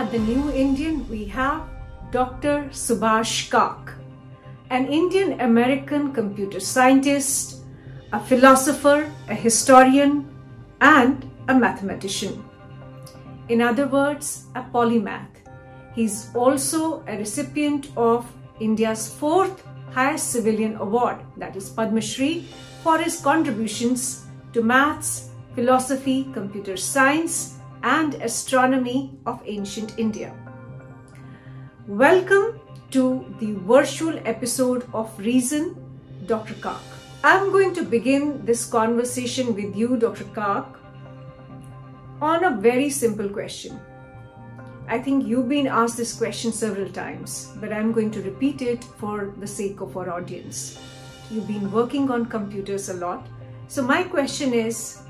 at the New Indian, we have Dr. Subhash Kak, an Indian American computer scientist, a philosopher, a historian, and a mathematician. In other words, a polymath. He's also a recipient of India's fourth highest civilian award, that is Padma Shri, for his contributions to maths, philosophy, computer science, and astronomy of ancient India. Welcome to the virtual episode of Reason, Dr. Kak. I'm going to begin this conversation with you, Dr. Kak, on a very simple question. I think you've been asked this question several times, but I'm going to repeat it for the sake of our audience. You've been working on computers a lot. So, my question is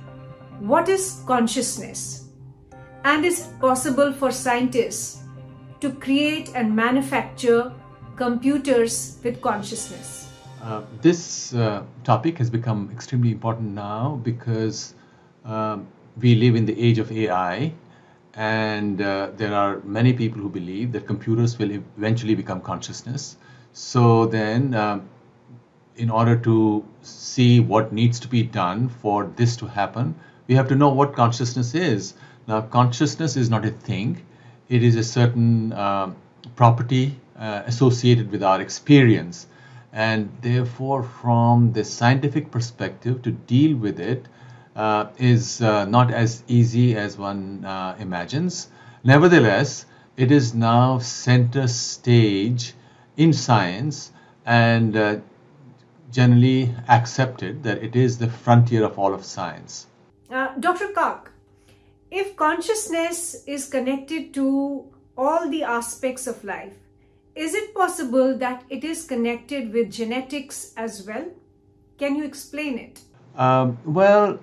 what is consciousness? And is possible for scientists to create and manufacture computers with consciousness? Uh, this uh, topic has become extremely important now because um, we live in the age of AI, and uh, there are many people who believe that computers will eventually become consciousness. So, then, um, in order to see what needs to be done for this to happen, we have to know what consciousness is now, consciousness is not a thing, it is a certain uh, property uh, associated with our experience. And therefore, from the scientific perspective, to deal with it uh, is uh, not as easy as one uh, imagines. Nevertheless, it is now center stage in science and uh, generally accepted that it is the frontier of all of science. Dr. Kak, if consciousness is connected to all the aspects of life, is it possible that it is connected with genetics as well? Can you explain it? Um, well,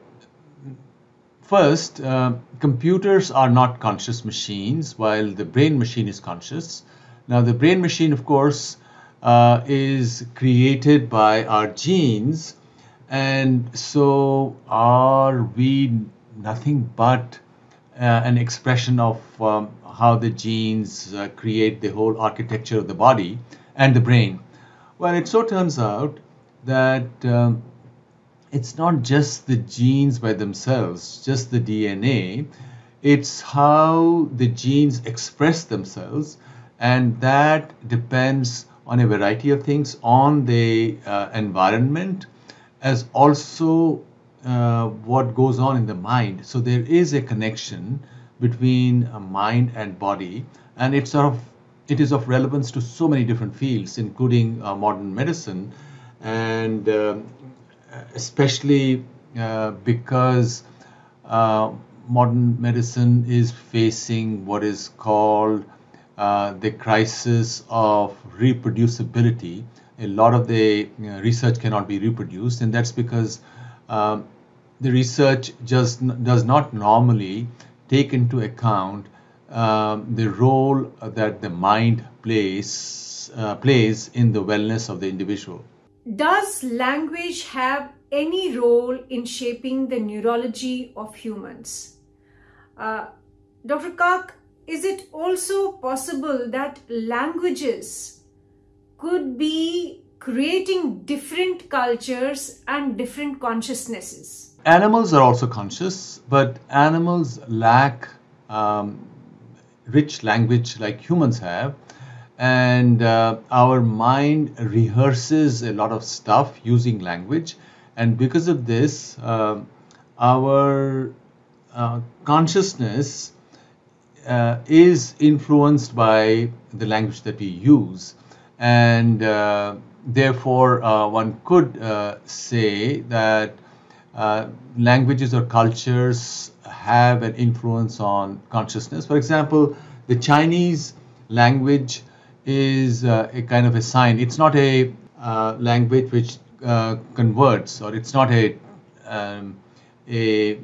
first, uh, computers are not conscious machines, while the brain machine is conscious. Now, the brain machine, of course, uh, is created by our genes, and so are we nothing but uh, an expression of um, how the genes uh, create the whole architecture of the body and the brain. Well, it so turns out that um, it's not just the genes by themselves, just the DNA, it's how the genes express themselves, and that depends on a variety of things on the uh, environment as also uh, what goes on in the mind. So there is a connection between mind and body, and it's sort of it is of relevance to so many different fields, including uh, modern medicine, and uh, especially uh, because uh, modern medicine is facing what is called the crisis of reproducibility. A lot of the research cannot be reproduced, and that's because um, the research just does not normally take into account um, the role that the mind plays uh, plays in the wellness of the individual. Does language have any role in shaping the neurology of humans? Uh, Dr. Kak, is it also possible that languages could be creating different cultures and different consciousnesses? Animals are also conscious, but animals lack um, rich language like humans have. And uh, our mind rehearses a lot of stuff using language. And because of this, uh, our uh, consciousness uh, is influenced by the language that we use. And uh, therefore, uh, one could say that uh, languages or cultures have an influence on consciousness. For example, the Chinese language is uh, a kind of a sign. It's not a uh, language which uh, converts, or it's not a, um, a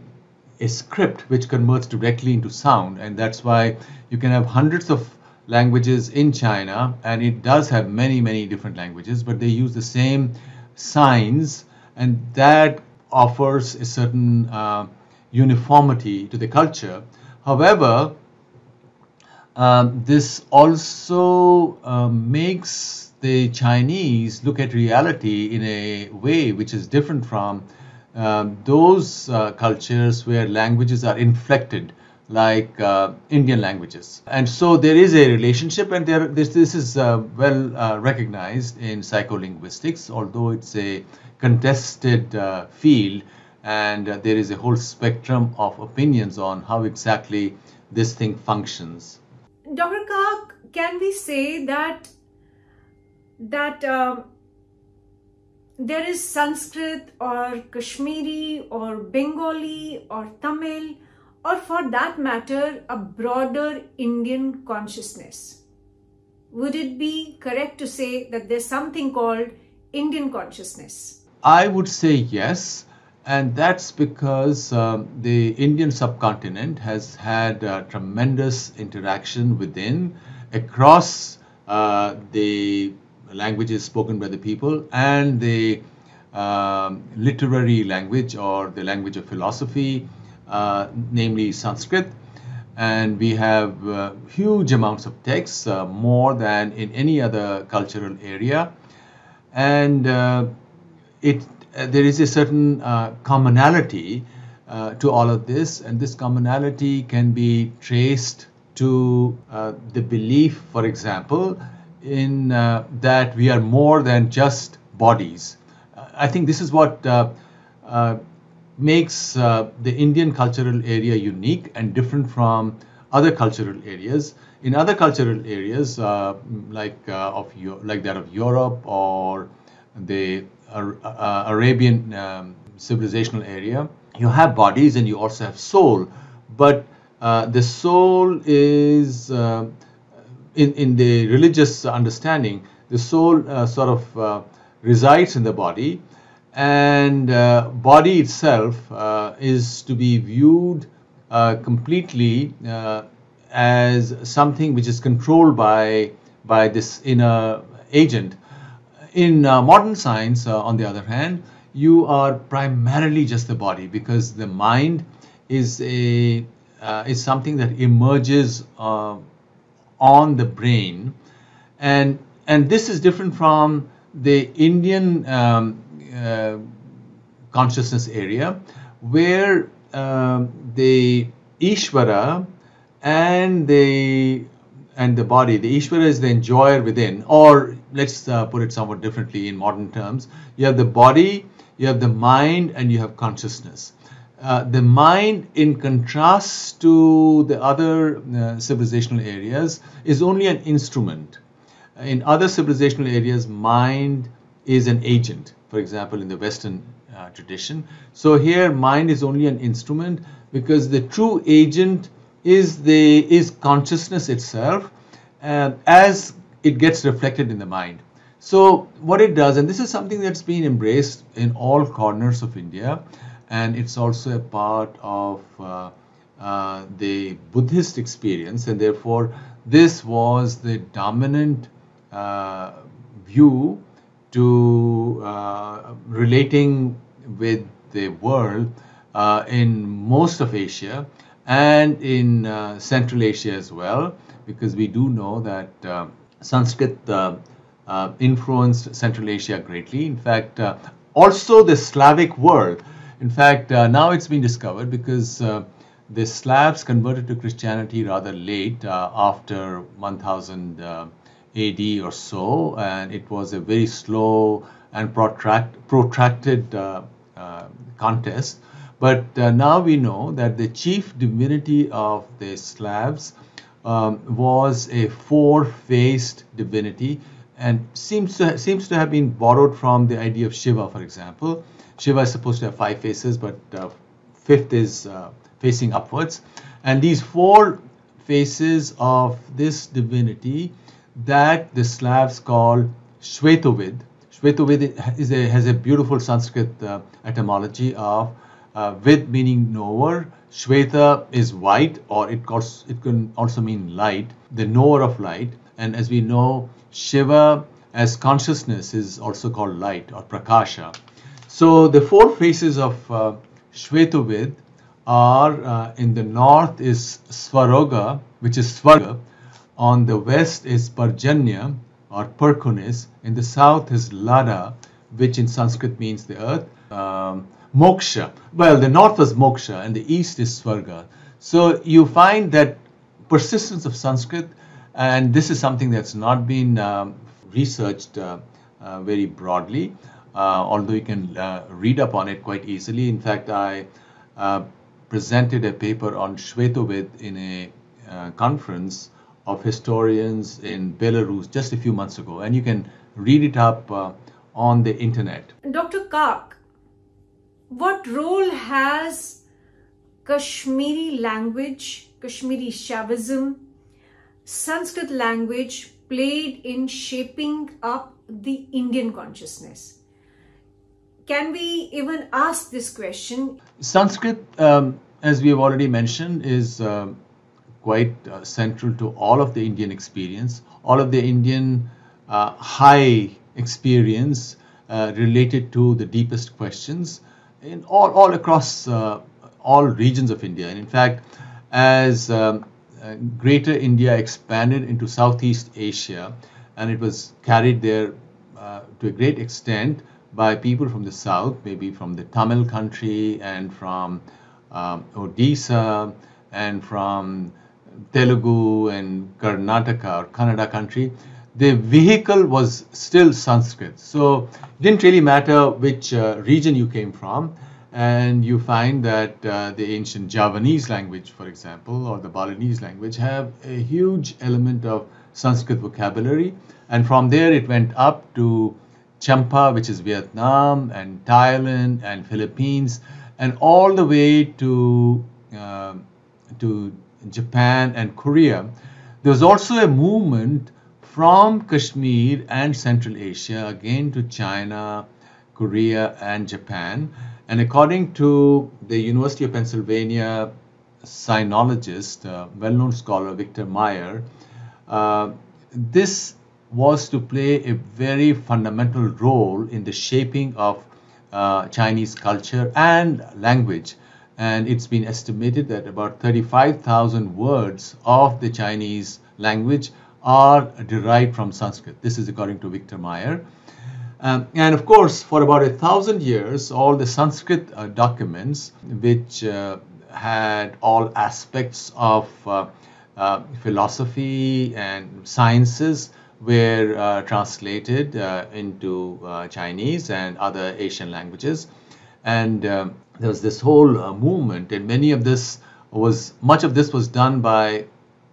a script which converts directly into sound, and that's why you can have hundreds of languages in China, and it does have many many different languages, but they use the same signs, and that offers a certain uh, uniformity to the culture. However, um, this also uh, makes the Chinese look at reality in a way which is different from um, those uh, cultures where languages are inflected like uh, Indian languages. And so there is a relationship, and there, this, this is uh, well uh, recognized in psycholinguistics, although it's a contested uh, field, and uh, there is a whole spectrum of opinions on how exactly this thing functions. Dr. Kak, can we say that that um, there is Sanskrit or Kashmiri or Bengali or Tamil or for that matter a broader Indian consciousness? Would it be correct to say that there's something called Indian consciousness? I would say yes, and that's because um, the Indian subcontinent has had tremendous interaction within across uh, the languages spoken by the people and the um, literary language or the language of philosophy, namely Sanskrit. And we have uh, huge amounts of texts, uh, more than in any other cultural area. And uh, it, uh, there is a certain commonality to all of this, and this commonality can be traced to the belief, for example, in uh, that we are more than just bodies. I think this is what uh, uh, makes uh, the Indian cultural area unique and different from other cultural areas. In other cultural areas, uh, like uh, of like that of Europe or the Arabian um, civilizational area, you have bodies and you also have soul, but the soul is in, in the religious understanding, the soul uh, sort of uh, resides in the body, and uh, body itself uh, is to be viewed uh, completely uh, as something which is controlled by by this inner agent. In modern science, on the other hand, you are primarily just the body because the mind is a is something that emerges on the brain, and and this is different from the Indian um, uh, consciousness area, where um, the Ishvara and the and the body, the Ishvara is the enjoyer within, or let's uh, put it somewhat differently in modern terms. You have the body, you have the mind, and you have consciousness. Uh, the mind, in contrast to the other uh, civilizational areas, is only an instrument. In other civilizational areas, mind is an agent, for example, in the Western uh, tradition. So here, mind is only an instrument because the true agent is the is consciousness itself uh, as it gets reflected in the mind. So what it does, and this is something that's been embraced in all corners of India, and it's also a part of uh, uh, the Buddhist experience, and therefore this was the dominant uh, view to uh, relating with the world uh, in most of Asia and in uh, Central Asia as well, because we do know that Sanskrit influenced Central Asia greatly. In fact, also the Slavic world in fact, uh, now it's been discovered because uh, the Slavs converted to Christianity rather late, uh, after 1000 uh, AD or so, and it was a very slow and protract, protracted uh, uh, contest. But now we know that the chief divinity of the Slavs um, was a four-faced divinity and seems to seems to have been borrowed from the idea of Shiva, for example. Shiva is supposed to have five faces, but uh, fifth is uh, facing upwards. And these four faces of this divinity that the Slavs call Shvetovid. Shvetovid is a, has a beautiful Sanskrit uh, etymology of uh, vid meaning knower. Shveta is white, or it, calls, it can also mean light, the knower of light. And as we know, Shiva as consciousness is also called light or prakasha. So the four faces of uh, are uh, in the north is Svaroga, which is Svarga, On the west is Parjanya or Perkunis. In the south is Lada, which in Sanskrit means the earth. Um, moksha. Well, the north was moksha and the east is Swarga. So you find that persistence of Sanskrit, and this is something that's not been um, researched uh, uh, very broadly, uh, although you can uh, read up on it quite easily. In fact, I uh, presented a paper on Shvetovid in a uh, conference of historians in Belarus just a few months ago, and you can read it up on the internet. Dr. Kak, what role has Kashmiri language, Kashmiri Shaivism, Sanskrit language played in shaping up the Indian consciousness? Can we even ask this question? Sanskrit, um, as we have already mentioned, is uh, quite uh, central to all of the Indian experience, all of the Indian uh, high experience uh, related to the deepest questions in all, all across uh, all regions of India. And in fact, as um, uh, Greater India expanded into Southeast Asia, and it was carried there to a great extent by people from the south, maybe from the Tamil country and from um, Odisha and from Telugu and Karnataka or Kannada country, the vehicle was still Sanskrit. So it didn't really matter which uh, region you came from and you find that uh, the ancient Javanese language, for example, or the Balinese language have a huge element of Sanskrit vocabulary. And from there it went up to Champa, which is Vietnam, and Thailand, and Philippines, and all the way to, uh, to Japan and Korea. There was also a movement from Kashmir and Central Asia, again to China, Korea, and Japan and according to the University of Pennsylvania sinologist, uh, well-known scholar Victor Mair, uh, this was to play a very fundamental role in the shaping of uh, Chinese culture and language. And it's been estimated that about 35,000 words of the Chinese language are derived from Sanskrit. This is according to Victor Mair. Um, and of course, for about a thousand years, all the Sanskrit uh, documents, which uh, had all aspects of uh, uh philosophy and sciences, were uh, translated uh, into Chinese and other Asian languages. And um, there was this whole movement, and many of this was much of this was done by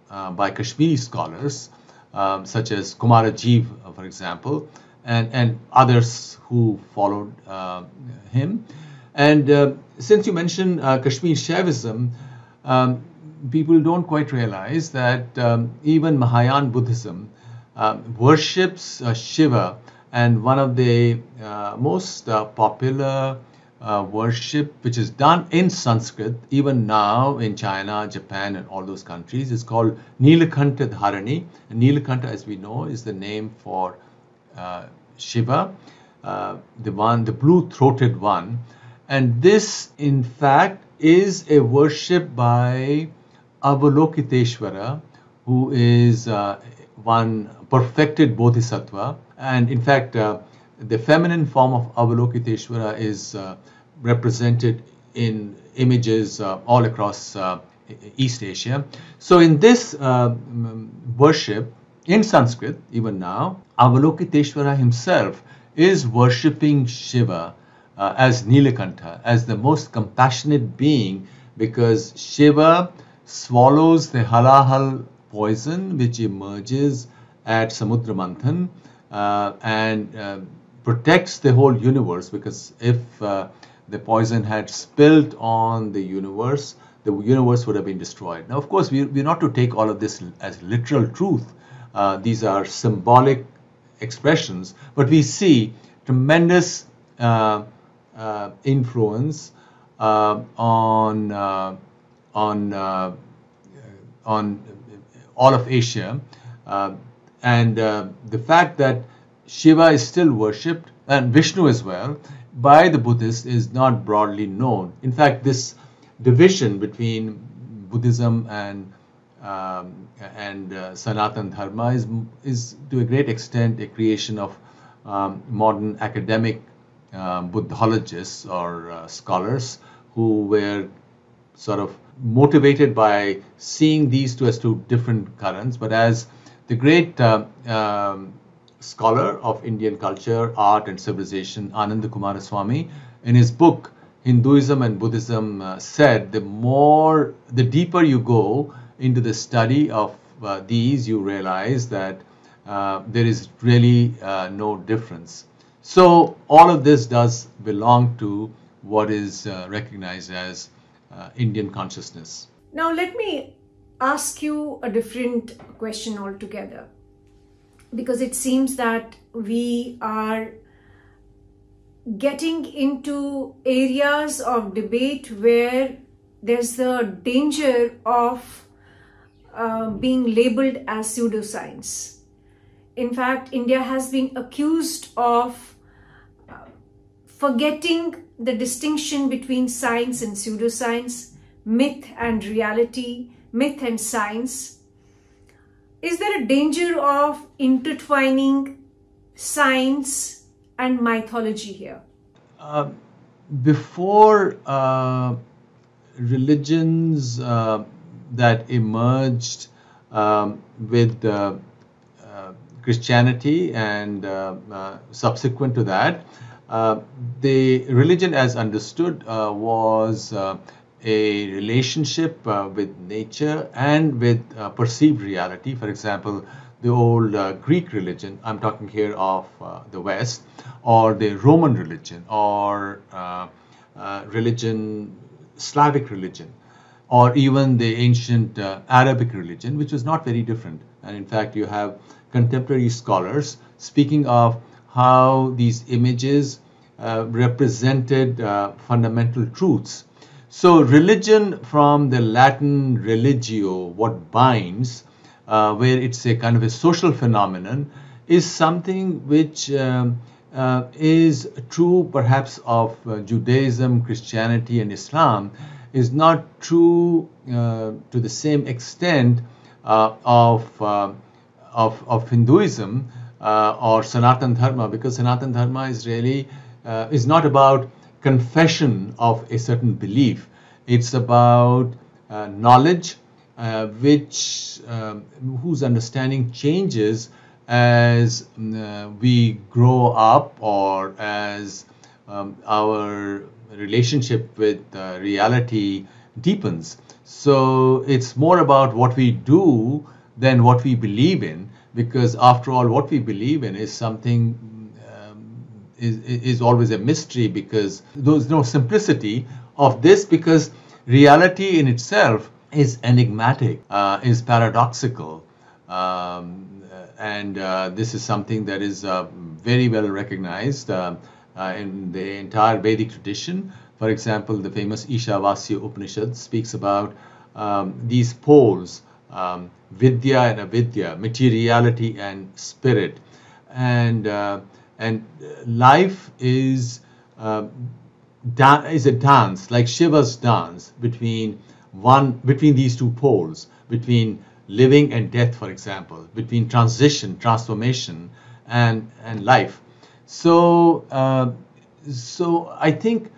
by Kashmiri scholars, um, such as Kumarajiv, for example and, and others who followed uh, him. And uh, since you mentioned uh, Kashmir Shaivism, um, people don't quite realize that um, even Mahayana Buddhism worships uh, Shiva, and one of the uh, most uh, worship, which is done in Sanskrit, even now in China, Japan, and all those countries, is called Nilakantha Dharani. And as we know, is the name for uh, Shiva, uh, the one, the blue-throated one, and this, in fact, is a worship by Avalokiteshvara, who is uh, one perfected bodhisattva, and in fact, uh, the feminine form of Avalokiteshvara is uh, represented in images uh, all across uh, East Asia. So, in this worship, in Sanskrit, even now, Avalokiteshvara himself is worshipping Shiva uh, as Nilakantha, as the most compassionate being, because Shiva swallows the halahal poison which emerges at Samudra Manthan uh, and uh, protects the whole universe because if uh, the poison had spilled on the universe, the universe would have been destroyed. Now, of course, we, we're not to take all of this as literal truth uh, these are symbolic expressions, but we see tremendous uh, uh, influence uh, on uh, on on all of Asia, and the fact that Shiva is still worshipped and Vishnu as well by the Buddhists is not broadly known. In fact, this division between Buddhism and um, and uh, Sanatan Dharma is, is to a great extent a creation of um, modern academic um, Buddhologists or uh, scholars who were sort of motivated by seeing these two as two different currents. But as the great uh, um, scholar of Indian culture, art, and civilization, Ananda Coomaraswamy, in his book Hinduism and Buddhism, uh, said the more, the deeper you go into the study of uh, these, you realize that uh, there is really uh, no difference. So all of this does belong to what is uh, recognized as uh, Indian consciousness. Now let me ask you a different question altogether because it seems that we are getting into areas of debate where there's the danger of uh, being labeled as pseudoscience. In fact, India has been accused of uh, forgetting the distinction between science and pseudoscience, myth and reality, myth and science. Is there a danger of intertwining science and mythology here? Uh, before uh, religions uh, that emerged um, with uh, Christianity and uh, uh, subsequent to that, the religion as understood was a relationship with nature and with perceived reality. For example, the old uh, Greek religion, I'm talking here of uh, the West, or the Roman religion, or uh, religion, Slavic religion, or even the ancient Arabic religion, which was not very different. And in fact, you have contemporary scholars speaking of how these images uh, represented uh, fundamental truths. So, religion from the Latin religio, what binds, uh, where it's a kind of a social phenomenon, is something which um, uh, is true perhaps of uh, Judaism, Christianity, and Islam, is not true uh, to the same extent of of, of Hinduism uh, or Sanatan Dharma because Sanatan Dharma is really uh, is not about confession of a certain belief. It's about uh, knowledge, uh, which um, whose understanding changes as uh, we grow up or as um, our relationship with uh, reality deepens. So it's more about what we do than what we believe in, because after all, what we believe in is something um, is, is always a mystery because there's no simplicity of this because reality in itself is enigmatic, uh, is paradoxical. Um, and uh, this is something that is uh, very well recognized uh, uh, in the entire Vedic tradition. For example, the famous Ishavasya Upanishad speaks about um, these poles um, vidya and avidya, materiality and spirit. And, uh, and life is, uh, is a dance, like Shiva's dance, between, one, between these two poles, between living and death, for example, between transition, transformation, and, and life. So, uh, so I think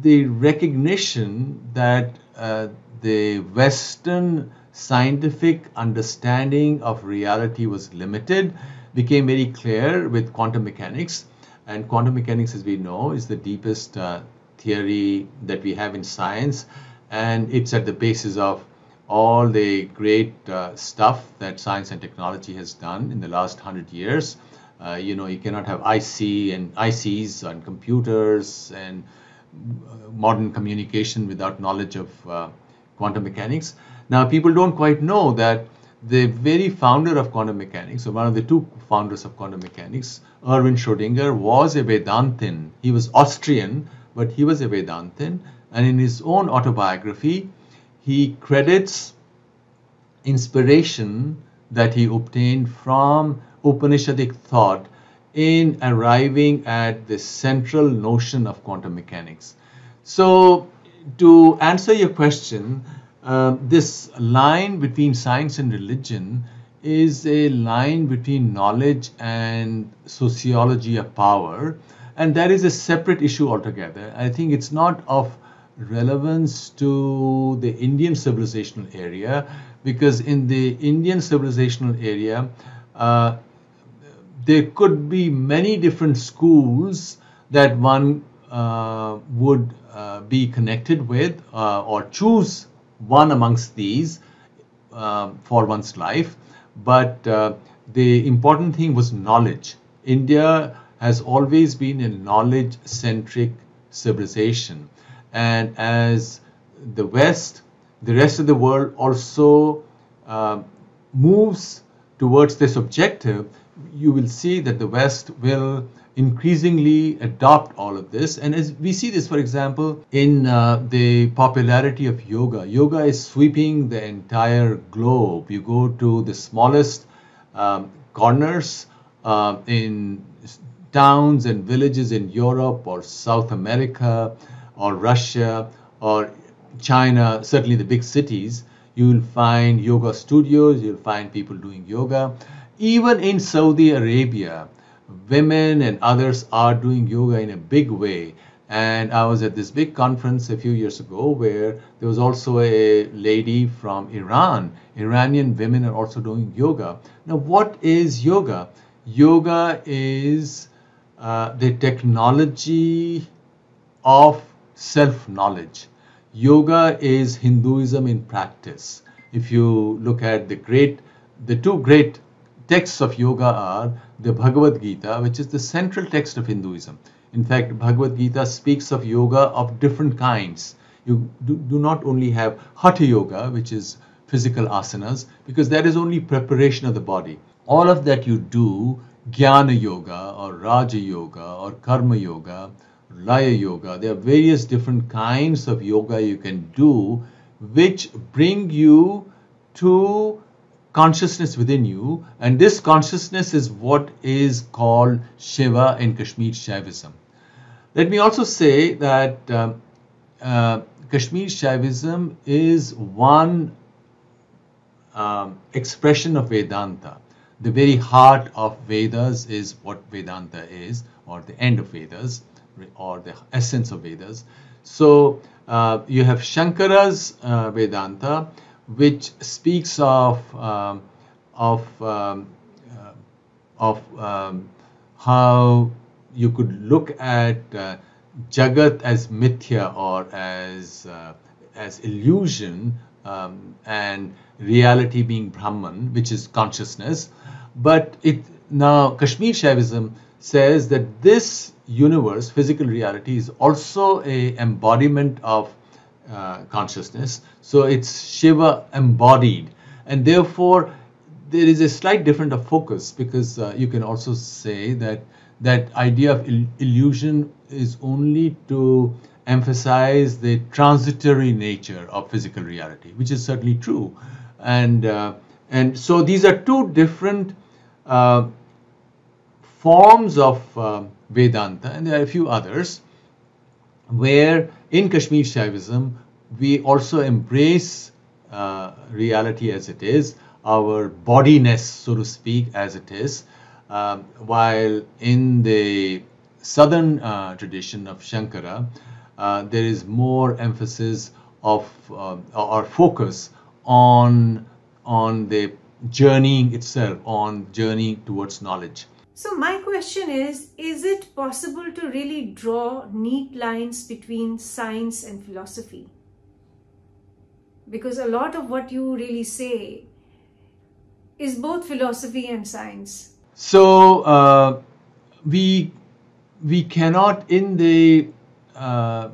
the recognition that uh, the Western scientific understanding of reality was limited became very clear with quantum mechanics. And quantum mechanics, as we know, is the deepest uh, theory that we have in science. And it's at the basis of all the great uh, stuff that science and technology has done in the last hundred years. Uh, you know, you cannot have IC and ICs and computers and uh, modern communication without knowledge of uh, quantum mechanics. Now, people don't quite know that the very founder of quantum mechanics, or one of the two founders of quantum mechanics, Erwin Schrödinger, was a Vedantin. He was Austrian, but he was a Vedantin. And in his own autobiography, he credits inspiration that he obtained from Upanishadic thought in arriving at the central notion of quantum mechanics. So, to answer your question, um, this line between science and religion is a line between knowledge and sociology of power, and that is a separate issue altogether. I think it's not of relevance to the Indian civilizational area because in the Indian civilizational area, uh, there could be many different schools that one uh, would uh, be connected with uh, or choose one amongst these uh, for one's life. But uh, the important thing was knowledge. India has always been a knowledge centric civilization. And as the West, the rest of the world also uh, moves towards this objective, you will see that the West will increasingly adopt all of this. And as we see this, for example, in uh, the popularity of yoga, yoga is sweeping the entire globe. You go to the smallest um, corners uh, in towns and villages in Europe or South America or Russia or China, certainly the big cities, you will find yoga studios, you'll find people doing yoga. Even in Saudi Arabia, women and others are doing yoga in a big way. And I was at this big conference a few years ago where there was also a lady from Iran. Iranian women are also doing yoga. Now, what is yoga? Yoga is uh, the technology of self knowledge. Yoga is Hinduism in practice. If you look at the great, the two great texts of yoga are the Bhagavad Gita, which is the central text of Hinduism. In fact, Bhagavad Gita speaks of yoga of different kinds. You do, do not only have Hatha Yoga, which is physical asanas, because that is only preparation of the body. All of that you do, Jnana Yoga or Raja Yoga or Karma Yoga, Laya Yoga, there are various different kinds of yoga you can do which bring you to consciousness within you, and this consciousness is what is called Shiva in Kashmir Shaivism. Let me also say that uh, uh, Kashmir Shaivism is one um, expression of Vedanta. The very heart of Vedas is what Vedanta is, or the end of Vedas, or the essence of Vedas. So uh, you have Shankara's uh, Vedanta, which speaks of um, of um, uh, of um, how you could look at uh, Jagat as mithya or as uh, as illusion um, and reality being Brahman, which is consciousness. But it now Kashmir Shaivism says that this universe, physical reality, is also a embodiment of uh, consciousness. So it's Shiva embodied, and therefore there is a slight different of focus because uh, you can also say that that idea of il- illusion is only to emphasize the transitory nature of physical reality, which is certainly true, and uh, and so these are two different uh, forms of uh, Vedanta, and there are a few others where in Kashmir Shaivism we also embrace uh, reality as it is, our bodiness, so to speak, as it is, um, while in the southern uh, tradition of Shankara, uh, there is more emphasis of uh, or focus on on the journeying itself, on journey towards knowledge. So my question is, is it possible to really draw neat lines between science and philosophy? Because a lot of what you really say is both philosophy and science. So uh, we we cannot in the uh,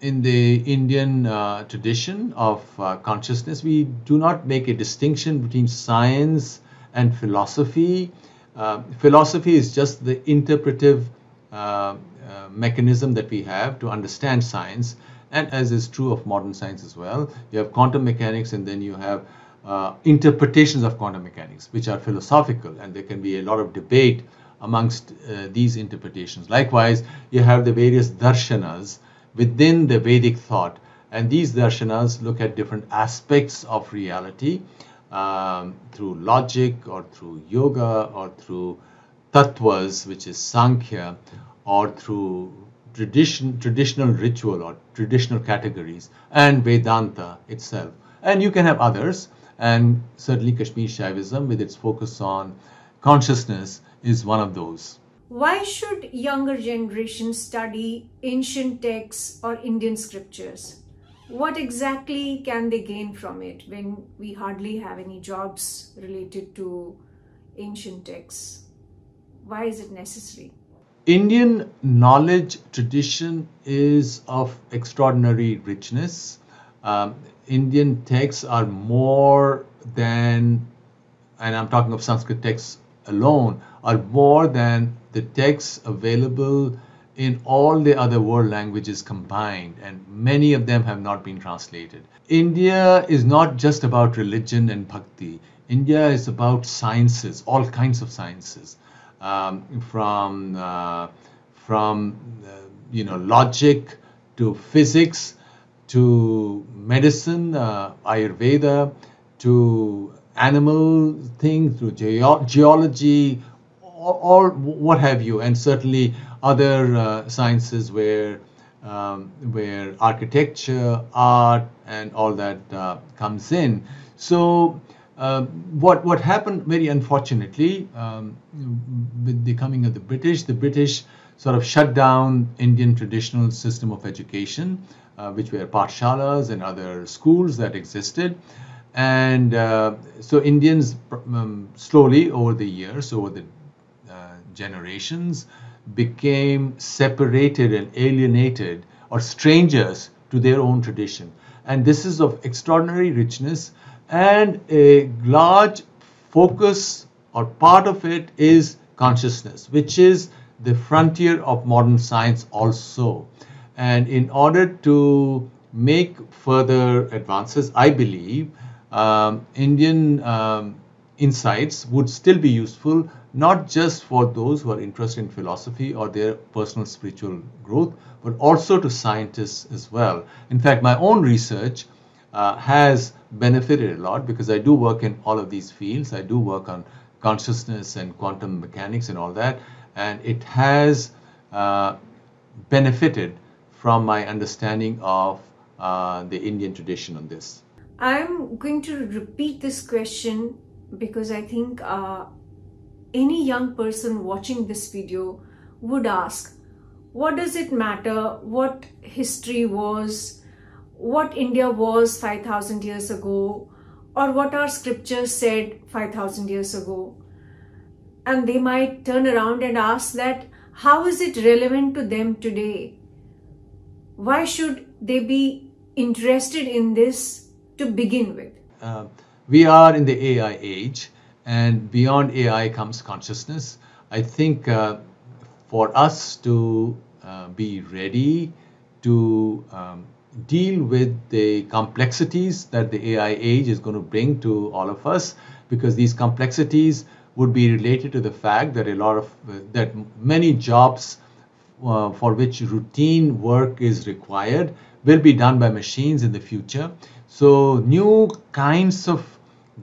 in the Indian uh, tradition of uh, consciousness, we do not make a distinction between science and philosophy uh, philosophy is just the interpretive uh, mechanism that we have to understand science, and as is true of modern science as well, you have quantum mechanics and then you have uh, interpretations of quantum mechanics, which are philosophical, and there can be a lot of debate amongst uh, these interpretations. Likewise, you have the various darshanas within the Vedic thought, And these darshanas look at different aspects of reality um, through logic or through yoga or through tattvas, which is Sankhya, or through tradition, traditional ritual or traditional categories, and Vedanta itself. And you can have others, and certainly Kashmir Shaivism, with its focus on consciousness, is one of those. Why should younger generations study ancient texts or Indian scriptures? What exactly can they gain from it when we hardly have any jobs related to ancient texts? Why is it necessary? Indian knowledge tradition is of extraordinary richness. Um, Indian texts are more than, and I'm talking of Sanskrit texts alone, are more than the texts available in all the other world languages combined, and many of them have not been translated. India is not just about religion and bhakti. India is about sciences, all kinds of sciences, um, from uh, from uh, you know logic to physics to medicine, uh, Ayurveda, to animal things, to ge- geology, all, all, what have you, and certainly other uh, sciences where um, where architecture, art, and all that uh, comes in. So. Uh, what what happened very unfortunately um, with the coming of the British, the British sort of shut down Indian traditional system of education, uh, which were pathshalas and other schools that existed. And uh, so Indians um, slowly over the years, over the uh, generations, became separated and alienated or strangers to their own tradition. And this is of extraordinary richness and a large focus or part of it is consciousness, which is the frontier of modern science also. And in order to make further advances, I believe um, Indian um, insights would still be useful, not just for those who are interested in philosophy or their personal spiritual growth, but also to scientists as well. In fact, my own research uh, has benefited a lot because I do work in all of these fields. I do work on consciousness and quantum mechanics and all that and it has uh, benefited from my understanding of uh, the Indian tradition on this. I'm going to repeat this question because I think uh, any young person watching this video would ask, what does it matter what history was, what India was 5000 years ago, or what our scriptures said 5000 years ago? and they might turn around and ask that how is it relevant to them today? Why should they be interested in this to begin with? Uh, we are in the AI age, and beyond AI comes consciousness. I think uh, for us to uh, be ready to um, deal with the complexities that the AI age is going to bring to all of us, because these complexities would be related to the fact that a lot of that many jobs uh, for which routine work is required will be done by machines in the future. So new kinds of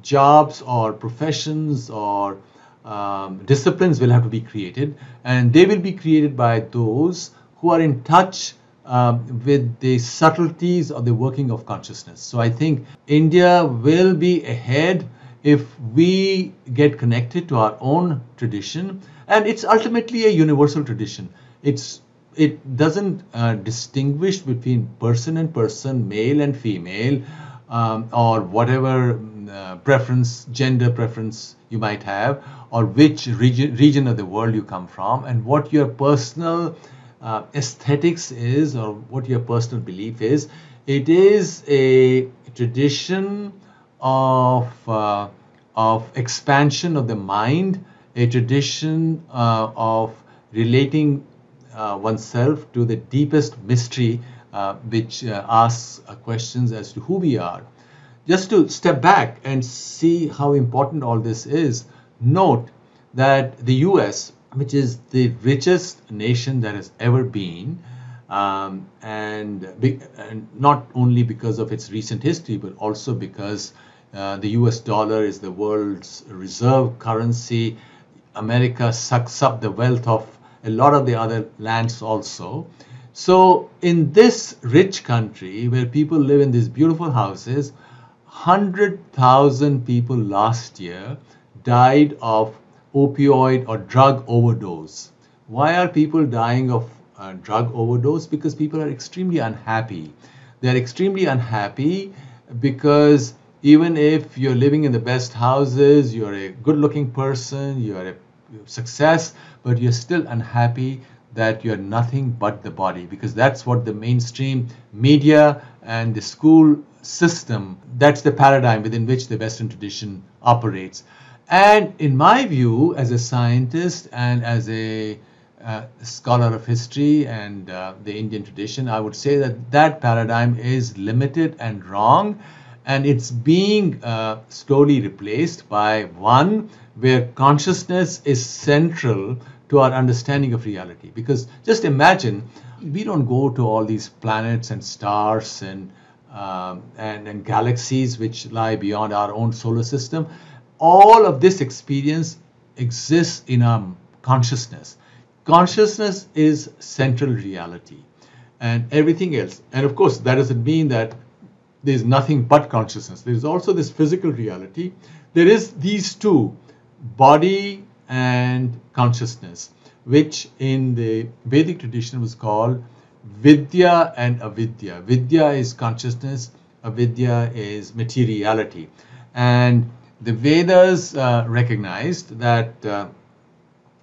jobs or professions or um, disciplines will have to be created and they will be created by those who are in touch um, with the subtleties of the working of consciousness. So i think india will be ahead if we get connected to our own tradition. And it's ultimately a universal tradition. It's it doesn't uh, distinguish between person and person male and female um, or whatever uh, preference gender preference you might have or which region region of the world you come from and what your personal uh, aesthetics is or what your personal belief is it is a tradition of uh, of expansion of the mind, a tradition uh, of relating uh, oneself to the deepest mystery, uh, which uh, asks questions as to who we are. Just to step back and see how important all this is, note that the US, which is the richest nation that has ever been, Um, and, be, and, not only because of its recent history, but also because uh, the US dollar is the world's reserve currency. America sucks up the wealth of a lot of the other lands also. So, in this rich country where people live in these beautiful houses, 100,000 people last year died of opioid or drug overdose. Why are people dying of uh, drug overdose? Because people are extremely unhappy. They're extremely unhappy because even if you're living in the best houses, you're a good looking person, you're a success, but you're still unhappy that you're nothing but the body because that's what the mainstream media and the school system that's the paradigm within which the western tradition operates and in my view as a scientist and as a uh, scholar of history and uh, the indian tradition i would say that that paradigm is limited and wrong and it's being uh, slowly replaced by one where consciousness is central to our understanding of reality. Because just imagine, we don't go to all these planets and stars and, um, and, and galaxies which lie beyond our own solar system. All of this experience exists in our consciousness. Consciousness is central reality and everything else. And of course, that doesn't mean that there's nothing but consciousness. There's also this physical reality. There is these two, body and consciousness, which in the Vedic tradition was called Vidya and Avidya. Vidya is consciousness, Avidya is materiality. And the Vedas uh, recognized that uh,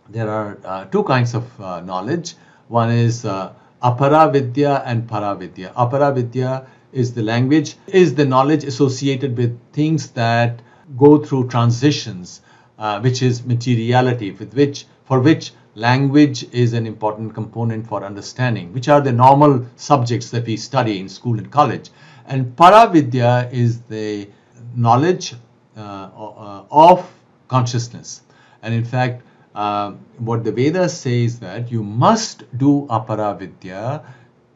there are uh, two kinds of uh, knowledge. One is uh, Aparavidya and Paravidya. Aparavidya is the language, is the knowledge associated with things that go through transitions uh, which is materiality, with which for which language is an important component for understanding, which are the normal subjects that we study in school and college. And Paravidya is the knowledge of consciousness. And in fact, uh, what the Vedas say is that you must do Aparavidya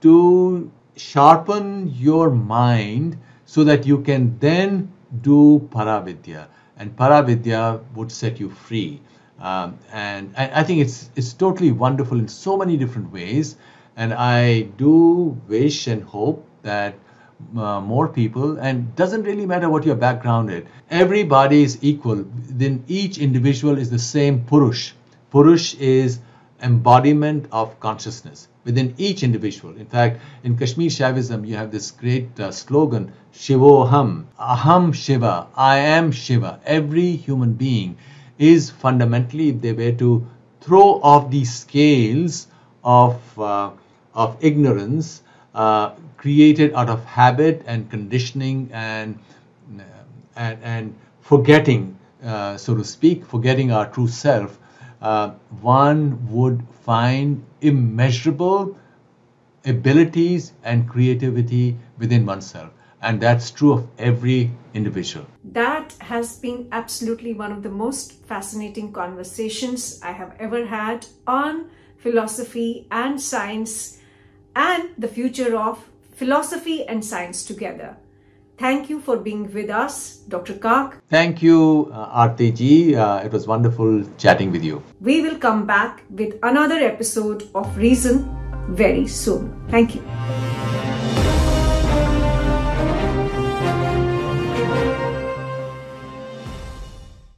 to sharpen your mind so that you can then do Paravidya and Paravidya would set you free. Um, and I, I, think it's it's totally wonderful in so many different ways. And I do wish and hope that uh, more people, and doesn't really matter what your background is, everybody is equal. Then each individual is the same Purush. Purush is embodiment of consciousness within each individual. In fact, in Kashmir Shaivism, you have this great uh, slogan, Shivoham, Aham Shiva, I am Shiva. Every human being is fundamentally, if they were to throw off the scales of, uh, of ignorance uh, created out of habit and conditioning and, and, and forgetting, uh, so to speak, forgetting our true self, uh, one would find immeasurable abilities and creativity within oneself. And that's true of every individual. That has been absolutely one of the most fascinating conversations I have ever had on philosophy and science and the future of philosophy and science together. Thank you for being with us, Dr. Kak. Thank you, uh, Aarti Uh, it was wonderful chatting with you. We will come back with another episode of Reason very soon. Thank you.